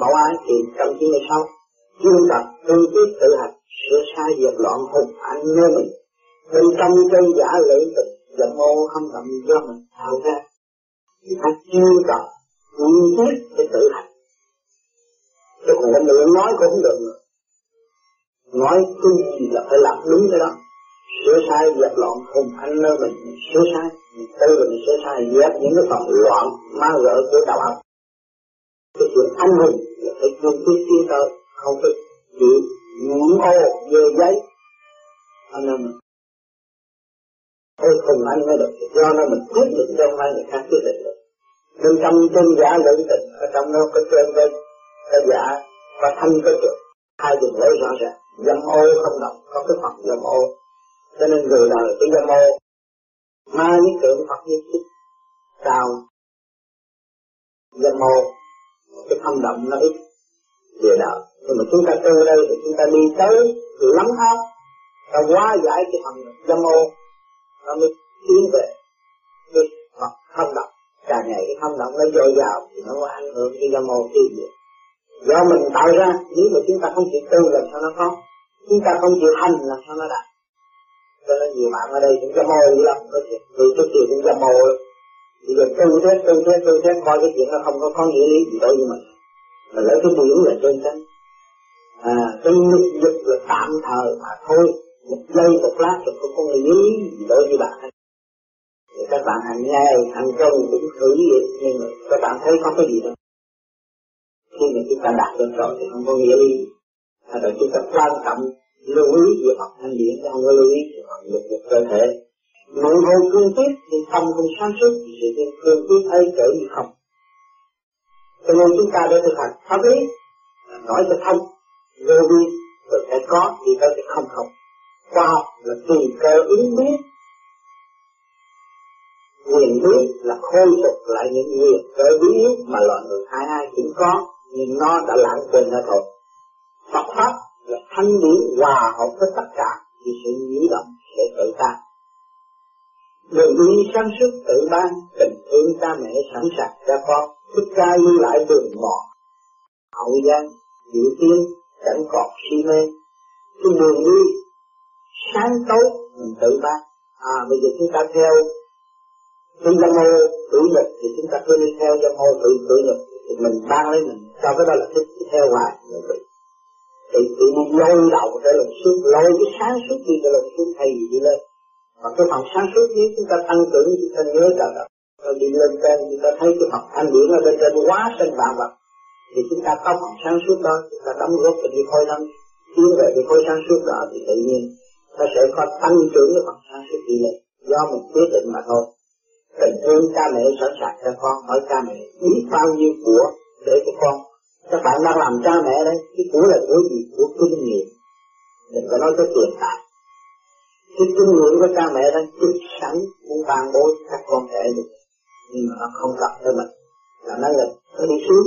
mẫu ái thì trong chín mươi sáu chuyên tập tư tiết tự hành, sửa sai việc loạn hùng anh nơi mình bên trong chân giả lưỡi tịch dâm ô không động do mình tạo ra. Thì ta chuyên tập tư tiết để tự hành. Chứ còn cái miệng nói cũng được. Nữa nói cái gì là phải làm đúng cái đó. Sửa sai dẹp loạn hùng anh nơi mình sửa sai mình tư mình sửa sai, dẹp những cái phần loạn ma rỡ của đạo học anh hùng là phải cương quyết tiến tới không phải chịu nhiễm ô về giấy. Anh em tôi cùng anh mới được Do nó mình quyết định cho hai người khác quyết định được Bên trong chân giả lưỡng tình, Ở trong nó có chân bên Có giả và thanh có trượt Hai đường lối rõ ràng. Dâm ô không động Có cái Phật dâm ô. Cho nên người đời cái dâm ô? Ma với tượng Phật như thích. Sao Dâm ô. Cái thâm động nó ít Địa đạo Nhưng mà chúng ta từ đây thì chúng ta đi tới lắm hết, Ta hóa giải cái thằng dâm ô Nó mới tiến về Cái mặt thâm động. Càng ngày cái thâm động nó dồi dào thì nó có ảnh hưởng cái dâm ô tiêu diệt do mình tạo ra nếu mà chúng ta không chịu tư làm sao nó có chúng ta không chịu hành làm sao nó đạt? Cho nên nhiều bạn ở đây cũng dâm ô lắm có chuyện người trước kia cũng dâm ô lắm giờ tu thế tu thế tu thế, coi cái chuyện nó không có có nghĩa lý gì đối với mình. Mà lấy cái biển là trên chánh à cái lực lực là tạm thời mà thôi. Một giây, một lát rồi không có nghĩa lý gì đối với bạn thì các bạn hàng ngày hàng tuần cũng thử vậy, nhưng mà các bạn thấy có cái gì đâu. Khi mà chúng ta đạt được rồi thì không có nghĩa lý. Hay là chúng ta quan trọng lưu ý về học thanh điển chứ không có lưu ý về học lực lực cơ thể nội hồ cương tiếp thì tâm không sáng suốt thì sự cương quyết ấy trở như không. Cho nên chúng ta để thực hành pháp lý à, nói cho thông vô vi rồi phải có thì ta sẽ không không khoa học là tùy cơ ứng biết, quyền biết là khôi phục lại những quyền cơ bí yếu mà loài người hai ai cũng có nhưng nó đã lãng quên ra thôi Phật pháp là thanh điển hòa hợp với tất cả thì sự nhiễu động sẽ tự ta đường đi sáng suốt tự ban tình thương cha mẹ sẵn sàng cho con. Thức ca lưu lại đường mòn. Hậu gian, diệu tiên, chẳng còn si mê. Cái đường đi sáng tối, mình tự ban. À bây giờ chúng ta theo chúng ta mô tự nhật thì chúng ta cứ đi theo cho mô tự tự nhật thì mình ban lấy mình. Cho cái đó là thích theo hoài thì tự đi lôi đầu trở lần xuống, lôi cái sáng suốt đi trở lần xuống thay đi lên mà cái phần sáng suốt nếu chúng ta tăng trưởng chúng ta nhớ đạo đạo rồi đi lên trên, chúng ta thấy cái phần thanh điển ở bên trên quá sinh vạn vật. Thì chúng ta có phần sáng suốt đó, chúng ta đóng góp vào cái khối lắm tiến về cái khối sáng suốt đó thì tự nhiên ta sẽ có tăng trưởng cái phần sáng suốt đi lên. Do mình quyết định mà thôi. Tình thương cha mẹ sẵn sàng cho con, hỏi cha mẹ, biết bao nhiêu của để cho con? Các bạn đang làm cha mẹ đấy, cái của là của gì? Của kinh nghiệm. Đừng có nói tới tiền tài cái kinh nghiệm của cha mẹ đang trực sẵn muốn ban bố các con trẻ được. Nhưng mà nó không cần tới mình là nó là nó đi xuống.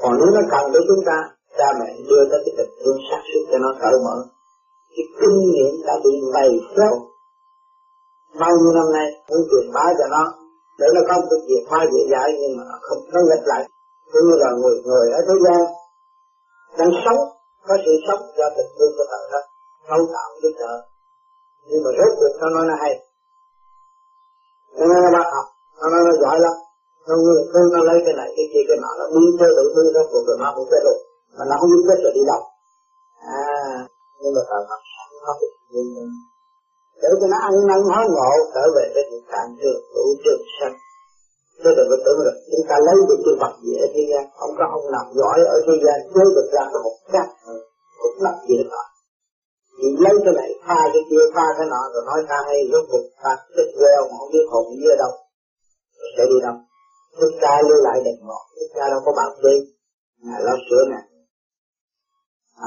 Còn nếu nó cần tới chúng ta, cha mẹ đưa tới cái tình thương sát xuất cho nó cởi mở. Cái kinh nghiệm đã bị bày xéo bao nhiêu năm nay muốn truyền bá cho nó. Để nó có một cái việc hoa dễ dãi, nhưng mà không, nó nghịch lại. Cũng như là người người ở thế gian, đang sống, có sự sống do tình thương của trời đó. Cấu tạo giúp đỡ nhưng mà rốt cuộc nó nói nó hay. Nó nói nó bác học nó nói nó giỏi lắm. Nó người thương nó lấy cái này, cái kia, cái nọ nó muốn chơi đủ thứ đó cuộc rồi nó cũng sẽ đủ mà nó không biết kết rồi đi đâu. À nhưng mà trời học sẵn có cái nguyên để cho nó ăn năn hối ngộ, trở về cái thực trạng trường hữu trường sanh Chứ đừng có tưởng là chúng ta lấy được cái vật gì ở thế gian? Không có ông nào giỏi ở thế gian Chế được ra một cách, Một nắp gì đó. Vì lấy cái này pha cái kia pha cái nọ Rồi nói ta hay rốt cuộc ta chết queo Mà không biết hồn đi ở đâu. Rồi sẽ đi đâu? Thức ca lưu lại đèn ngọt Thức ca đâu có bảo đi Ngài lo sửa nè.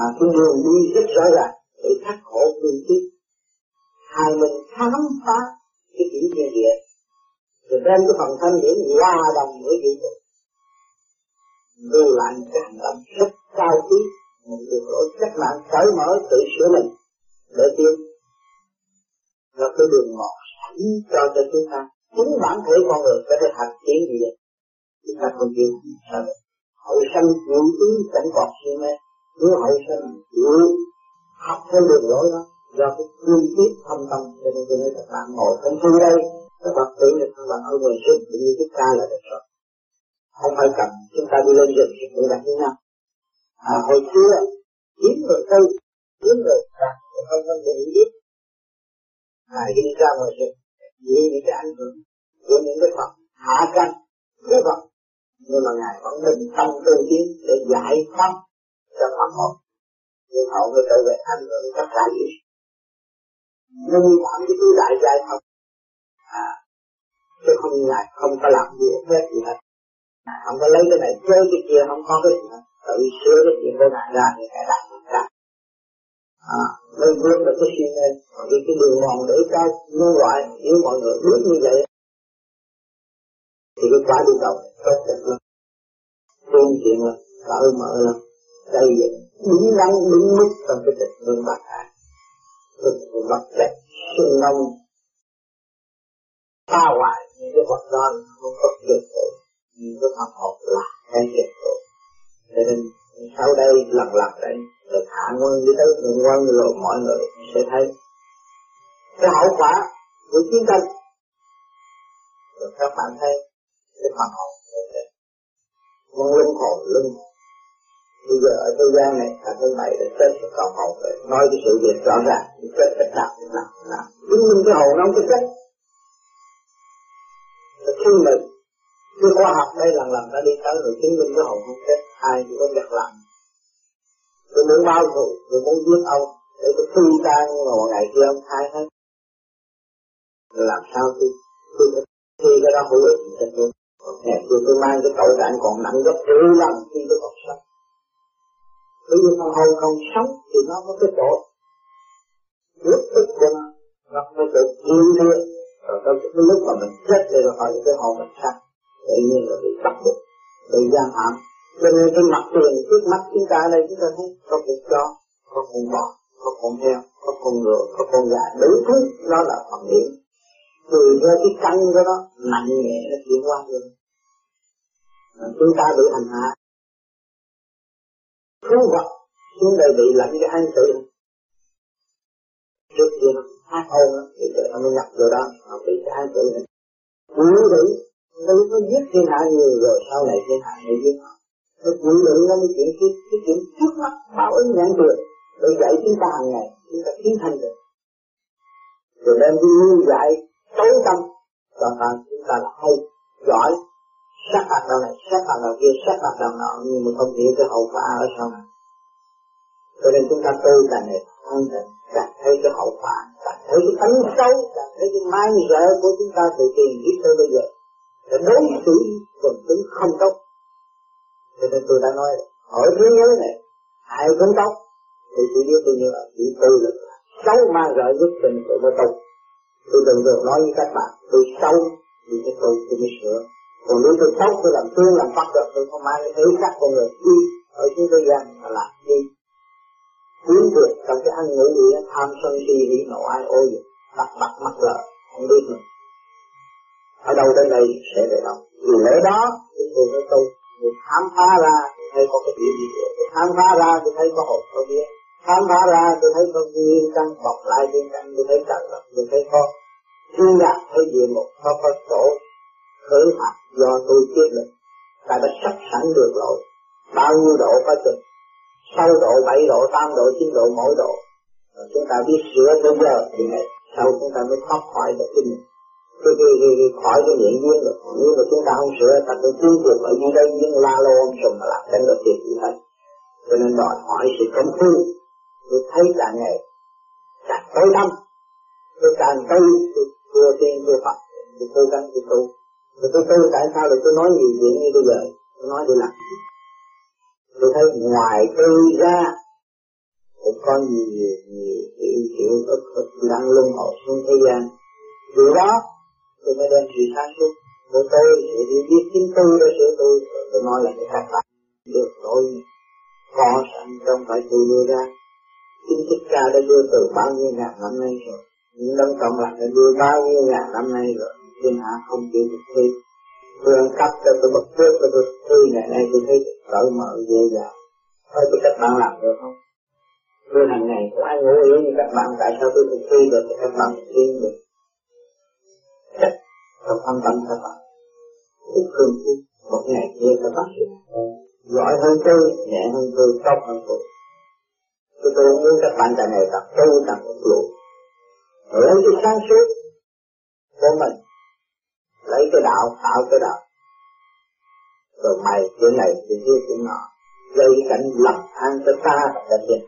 À, Cái đường đi rất rõ ràng Để khắc khổ cương thiết hai mình khám phá cái kỹ thiên địa. Rồi đem cái phần thanh điển hòa đồng với vũ trụ lưu lại một cái hành động rất cao quý một đường lối cách mạng cởi mở tự sửa mình để tiến và cái đường ngọt sẵn cho cho chúng ta. Chính bản thể con người có thể hành tiến gì vậy chúng ta không chịu sao được hậu sanh chịu ý chẳng còn suy mê nếu hậu sanh chịu học theo đường lối đó. Do cái cương quyết thâm tâm cho nên tôi nói các bạn ngồi trong thư đây. Các bạn tưởng là các bạn ở người sức tự như chúng ta là được rồi. Không phải cần. Chúng ta đi lên rừng thì cũng gặp như nhau. À hồi xưa, kiếm người tư kiếm người còn hơn hơn để biết à đi ra ngoài rừng vì những cái ảnh hưởng của những cái Phật, hạ căn cái Phật. Nhưng mà ngài vẫn định tâm tư tiến để giải thoát cho Phật hồn. Nhưng họ mới trở về ảnh hưởng tất cả gì. Nhưng phạm cái thứ đại giai thoát à chứ không, ngài không có làm gì hết gì hết. Không có lấy cái này chơi cái kia, không có cái gì hết. Tự sửa cái chuyện của ngài ra thì ngài làm được ra à Vâng, vâng, vâng, mới vượt à, được cái suy nghĩ còn cái, cái đường mòn để cho nhân loại nếu mọi người biết như vậy. Thì cái quả đi đầu rất đẹp lắm tuyên truyền là à, cởi mở à, lắm xây dựng đúng đắn đúng mức trong cái tình thương bạc hạ. Thực vật chất sinh nông phá hoại những cái vật đó không có được tội những cái phạm hồn là cái kết tội cho nên sau đây lần lần đây rồi nguyên đi tới thượng quan rồi mọi người sẽ thấy. Cái hậu quả của chiến tranh. Rồi các bạn thấy, cái phần hồn con linh hồn, linh bây giờ ở thế gian này, cả thứ bảy là chết cái còn hồn rồi nói cái sự việc rõ ràng thì chết phải làm thế nào làm chứng minh cái hồn nó không có chết. Là chứng minh. Cái khoa học đây lần lần đã đi tới rồi, chứng minh cái hồn không chết. Ai cũng có việc làm tôi muốn bao thù, tôi muốn giết ông, để tôi phi tan mà một ngày kia ông khai hết. Làm sao tôi tôi khi cái đó hữu ích cho tôi. Ngày xưa tôi mang cái tội trạng còn nặng gấp rưỡi lần khi tôi còn sống Bởi vì phần hồn còn sống thì nó có cái chỗ Lúc tức của nó Nó có cái riêng riêng Rồi tới cái lúc mà mình chết thì rồi hỏi cái hồn mình sao Tự nhiên là bị bắt buộc Bị giam hãm cho nên cái mặt tiền trước mắt chúng ta đây chúng ta thấy có con chó, có con bò, có con heo, có con ngựa, có con gà, đủ thứ nó là phần điểm. Tùy theo cái căn của nó nặng nhẹ nó chuyển qua được. À, chúng ta bị hành hạ. Thú vật chúng ta bị lạnh cái an tử. Trước kia nó hát hôn thì thì nó nhập rồi đó, nó bị cái an tử này. Quý vị, nó giết thiên hạ nhiều rồi sau này thiên hạ mới giết họ nó chịu đựng nó mới chuyện cái, cái chuyện trước mắt báo ứng nhãn được để dạy chúng ta hàng ngày chúng ta tiến thành được. Rồi đem đi lưu dạy tối tâm và bạn chúng ta là hay giỏi sát hạt đầu này sát hạt đầu kia sát hạt đầu nọ nhưng mà không hiểu cái hậu quả ở sau này cho nên chúng ta tu càng ngày an tịnh càng thấy cái hậu quả càng thấy cái tánh xấu càng thấy cái mang rỡ của chúng ta từ tiền biết tới bây giờ. Để đối xử quần chúng không tốt cho nên tôi đã nói, ở thế giới này, ai cũng tốt thì chỉ biết tôi như là chỉ tôi là xấu mang rợ giúp tình tôi mới tu. Tôi đừng được nói với các bạn, tôi xấu thì cái tôi tôi mới sửa. Còn nếu tôi xấu, tôi làm tương làm bắt được, tôi không mang cái thứ xác con người đi ở trên thế gian mà làm đi. Cuốn được trong cái ăn ngủ gì tham sân si, hỉ nộ, ai ô gì đặt mặt mặt lợ không biết nữa. Ở đâu đến đây sẽ về đâu. Vì lẽ đó chúng tôi mới tu mình khám phá ra thì thấy có cái chuyện gì tôi khám phá ra thì thấy có hồn có vía khám phá ra tôi thấy có nguyên căn bọc lại nguyên căn tôi thấy trần lập tôi thấy có. Thiên nhạc thấy địa ngục có có chỗ khởi phạt do tôi quyết định ta đã sắp sẵn được rồi. Bao nhiêu độ có chừng? Sáu độ, bảy độ, tám độ, chín độ, mỗi độ. Rồi chúng ta biết sửa tới giờ thì ngày sau chúng ta mới thoát khỏi được cái mình cái cái, cái, cái khỏi cái niệm duyên được nhưng mà chúng ta không sửa ta cứ tiêu cuộc ở dưới đây nhưng la lô ông sùng mà làm chẳng được việc gì hết. Cho nên đòi hỏi sự công phu tôi thấy càng ngày càng tối tâm tôi càng tu tôi vừa tiên vừa phật thì tôi đang tôi tu. Rồi tôi tu tại sao lại tôi nói nhiều chuyện như bây giờ? Tôi nói để làm gì? Tôi thấy ngoài tôi ra cũng có nhiều nhiều nhiều cái kiểu ức ức đang luân hồi xuống thế gian. Điều đó tôi mới đem sự sáng suốt của tôi sự đi biết chính tôi đó sửa tôi tôi nói là cái khác là được tôi có sẵn trong phải tôi đưa ra chính thức ca đã đưa từ bao nhiêu ngàn năm nay rồi những đấng cộng lại đã đưa bao nhiêu ngàn năm nay rồi thiên hạ không chịu được thi Tôi cắt cho tôi bật trước cho tôi thi ngày nay tôi thấy cởi mở dễ dàng. Thôi tôi các bạn làm được không? Tôi hàng ngày cũng ai ngủ yên như các bạn, tại sao tôi thực thi được các bạn thực thi được? Trong không tâm các bạn. Tôi thương tiếc một ngày kia các bạn sẽ giỏi hơn tôi, nhẹ hơn tôi, tốt hơn tôi. Tôi tôi muốn các bạn tại này tập tu càng lộ. Lấy cái sáng suốt của mình lấy cái đạo tạo cái đạo rồi mày chuyện này chuyện kia chuyện nọ gây cảnh lập an cho ta và cho thiên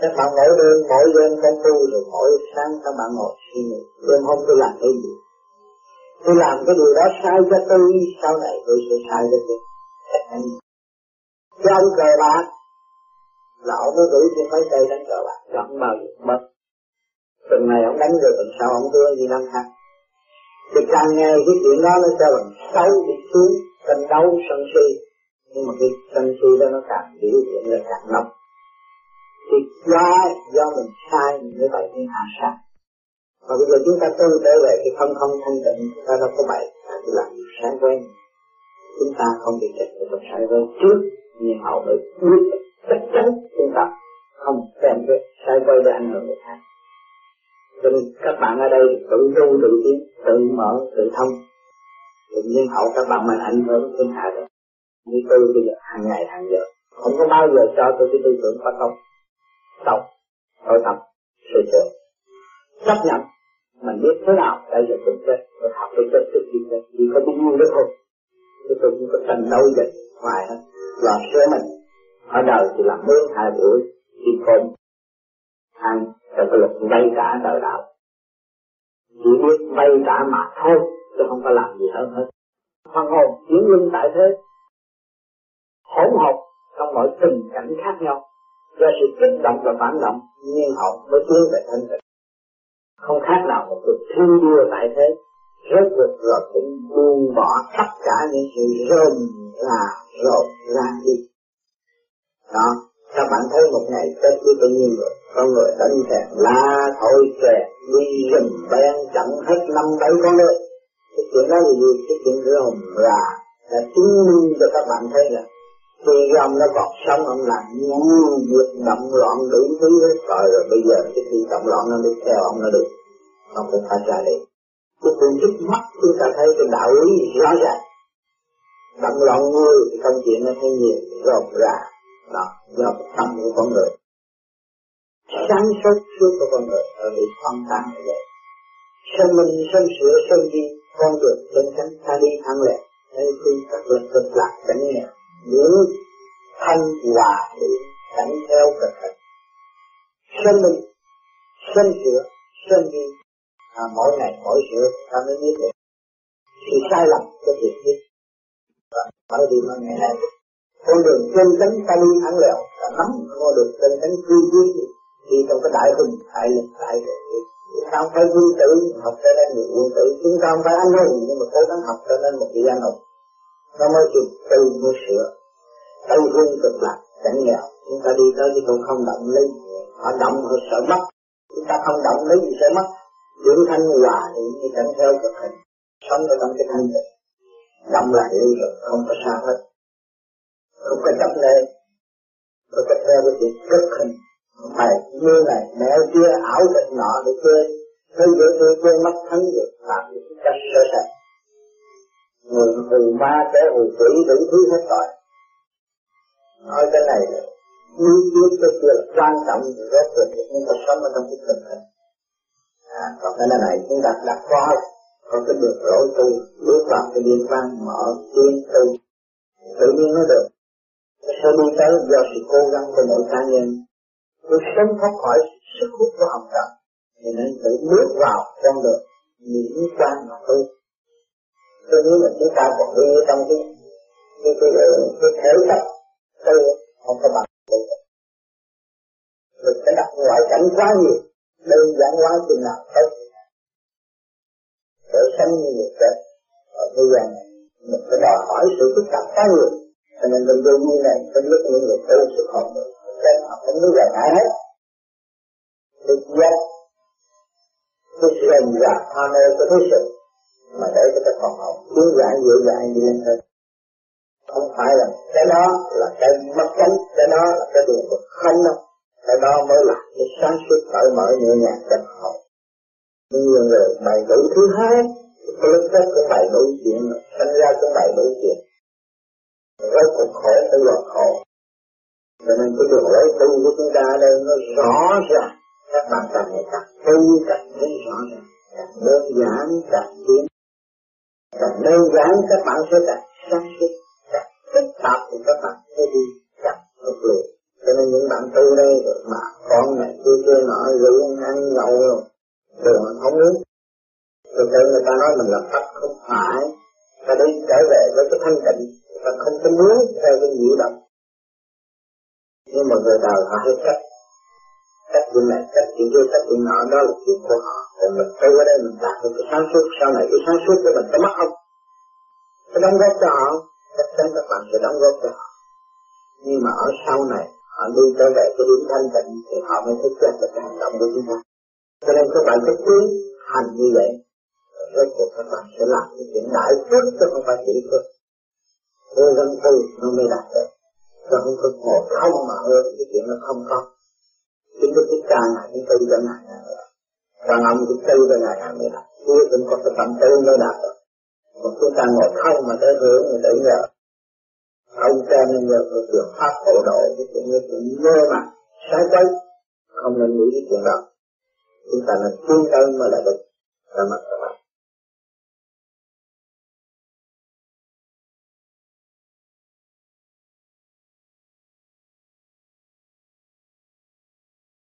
các bạn mỗi đêm mỗi đêm con tu rồi mỗi sáng các bạn ngồi suy nghĩ đêm hôm tôi làm cái gì tôi làm cái điều đó sai cho tôi sau này tôi sẽ sai cho tôi. Cái ông cờ bạc là ông mới gửi trên mấy cây đánh cờ bạc. Cho ông bao giờ mất tuần này ông đánh rồi tuần sau ông đưa gì năm khác. Thì càng nghe cái chuyện đó nó cho bằng xấu đi xuống tranh đấu sân si. Nhưng mà cái sân si đó nó càng biểu hiện là càng nóng. Thì do do mình sai mình mới vậy nên hạ sai và bây giờ chúng ta tu trở về cái không không thanh tịnh chúng ta đâu có bậy ta chỉ làm quen. Chúng ta không bị kẹt trong sai quen trước, nhưng hậu mới biết chắc chắn chúng ta không xem cái sai quay để ảnh hưởng người khác. Cho nên các bạn ở đây tự tu, tự tiến, tự mở, tự thông. Tự nhiên hậu các bạn mình ảnh hưởng thiên hạ được như tôi bây giờ hàng ngày, hàng giờ. Không có bao giờ cho tôi cái tư tưởng phát công tập, tôi tập, sửa chữa, chấp nhận mình biết thế nào để giờ tôi chết tôi học tôi chết tôi gì chết chỉ có bao nhiêu đó thôi. Chứ tôi không có tranh đấu gì ngoài hết. Lo sửa mình, ở đời thì làm bốn hai buổi, đi cơm ăn, rồi cái lực vay trả đời đạo. Chỉ biết vay trả mà thôi, chứ không có làm gì hơn hết. Phần hồn chuyển luân tại thế. Hỗn hợp trong mọi tình cảnh khác nhau. Do sự kích động và phản động nhiên hậu mới tiến về thanh tịnh không khác nào một cuộc thi đua tại thế. Rốt cuộc rồi cũng buông bỏ tất cả những sự rơm là rộn ra đi. Đó, các bạn thấy một ngày Tết biết bao nhiên rồi Con người đánh thèm la thôi kè Đi rừng ben chẳng hết năm bảy con nữa Cái chuyện đó là gì? Cái chuyện rồng là Là chứng minh cho các bạn thấy là tuy ông nó còn sống, ông làm nhiều việc động loạn đủ thứ hết. Rồi rồi bây giờ cái khi động loạn nó đi theo ông nó được. Ông cũng phải ra đi. Cái chuyện trước mắt chúng ta thấy cái đạo lý rõ ràng. Động loạn người thì công chuyện nó thấy nhiều rộng ra đó, do tâm của con người. Sáng suốt suốt của con người ở bị phân tán như vậy. Sân minh, sân sửa, sân đi, con được chân chánh ta đi thăng lệ. Đây khi các lực thực lạc cảnh nghèo những thanh hòa để cảnh theo cực hình sinh minh sinh sửa sinh đi à, mỗi ngày mỗi sửa ta mới biết được. Sự sai lầm cho việc biết. Và bởi vì mà ngày nay con đường chân chánh ta đi thẳng lẹo ta nắm con đường chân chánh tư duy đi trong cái đại hùng đại lực đại lực chúng ta không phải quân tử học cho nên người quân tử. Chúng ta không phải anh hùng nhưng mà cố gắng học cho nên một vị anh hùng nó mới từ từ mới sửa tây hương cực lạc chẳng nghèo. Chúng ta đi tới thì cũng không động lấy họ động, họ sợ mất. Chúng ta không động lấy gì sợ mất. Dưỡng thanh hòa thì như chẳng theo cực hình. Sống ở trong cái thanh tịnh. Động là hiểu rồi, không có sao hết. Không có chấp lệ tôi có theo cái chuyện cực hình. Mày, như này, mẹ kia ảo định nọ để chơi thấy được tôi quên mất thắng được làm những cách sơ sạch người hù ma kẻ hù quỷ đủ thứ hết rồi nói cái này là biết cái kia là quan trọng rất là chúng ta sống ở trong cái tình hình. À, còn cái này chúng ta đặt qua có cái được lỗi tu bước vào cái liên quan mở tiên tu tự nhiên nó được. Sẽ đi tới do sự cố gắng của mỗi cá nhân. Tôi sống thoát khỏi sức hút của hồng trần thì nên tự bước vào con đường những quan mà tôi tôi nghĩ là chúng ta còn đi trong cái cái cái, cái, cái thể chất tôi không có bằng được. Rồi cái đặt ngoại cảnh quá nhiều đơn giản quá chừng nào tốt. Để sống như người chết ở thế gian này mình phải đòi hỏi sự phức tạp quá nhiều. Cho nên mình đương nhiên này trong lúc những người tu sự hồn được. Cái họ không biết là ai hết. Được giác cái sự rành rạc tham mê của thế sự mà để cho cái phần hồn tiến giải dễ dàng đi lên hơn không phải là cái đó là cái mất cánh, cái đó là cái đường vực không đâu. Cái đó mới là cái sáng suốt cởi mở nhẹ nhàng cho hồn nhiều người bày đủ thứ hai, cái lúc đó cũng bày đủ chuyện, sinh ra cũng bày đủ chuyện. Rất cuộc khổ tới loạt khổ. Cho nên cái đường lối tu của chúng ta đây nó rõ ràng. Các bạn cần ngày càng tu càng thấy rõ ràng. Càng đơn giản càng tiến càng đơn giản các bạn sẽ càng sáng suốt càng phức tạp thì các bạn sẽ đi càng một lệ cho nên những bạn tu đây mà con này kia kia nọ rượu ăn nhậu rồi đường không muốn rồi tự người ta nói mình là Phật không phải. Ta đi trở về với cái thanh tịnh, ta không có muốn theo cái nhiễu động nhưng mà người đời họ hay cách cách bên này, cách bên kia, cách bên nọ, đó là kiếp của họ. Còn mình tu qua đây mình đạt được cái sáng suốt, sau này cái sáng suốt của mình có mất không? Cái đóng góp cho họ chắc chắn các bạn sẽ đóng góp cho họ. Nhưng mà ở sau này, họ đi trở về cái điểm thanh tịnh thì họ mới thức giác được cái hành động của chúng ta. Cho nên các bạn phải cứ hành như vậy rốt cuộc các bạn sẽ làm cái chuyện đại phước chứ không phải chỉ phước Hư dân tư nó mới đạt được. Chứ không có ngồi không mà hư cái chuyện nó không có. Chúng tôi thích càng ngày cũng tư cho ngày càng ông cũng tư cho ngày ngài mới đạt cũng có cái tâm tư mới đạt được. Còn chúng ta ngồi không mà tới hưởng thì tới là Ông cha nên nhờ được pháp khổ độ, Cái chuyện như chuyện mơ mà Sai quay Không nên nghĩ cái chuyện đó. Chúng ta là chuyên tâm mà là được. Là mặt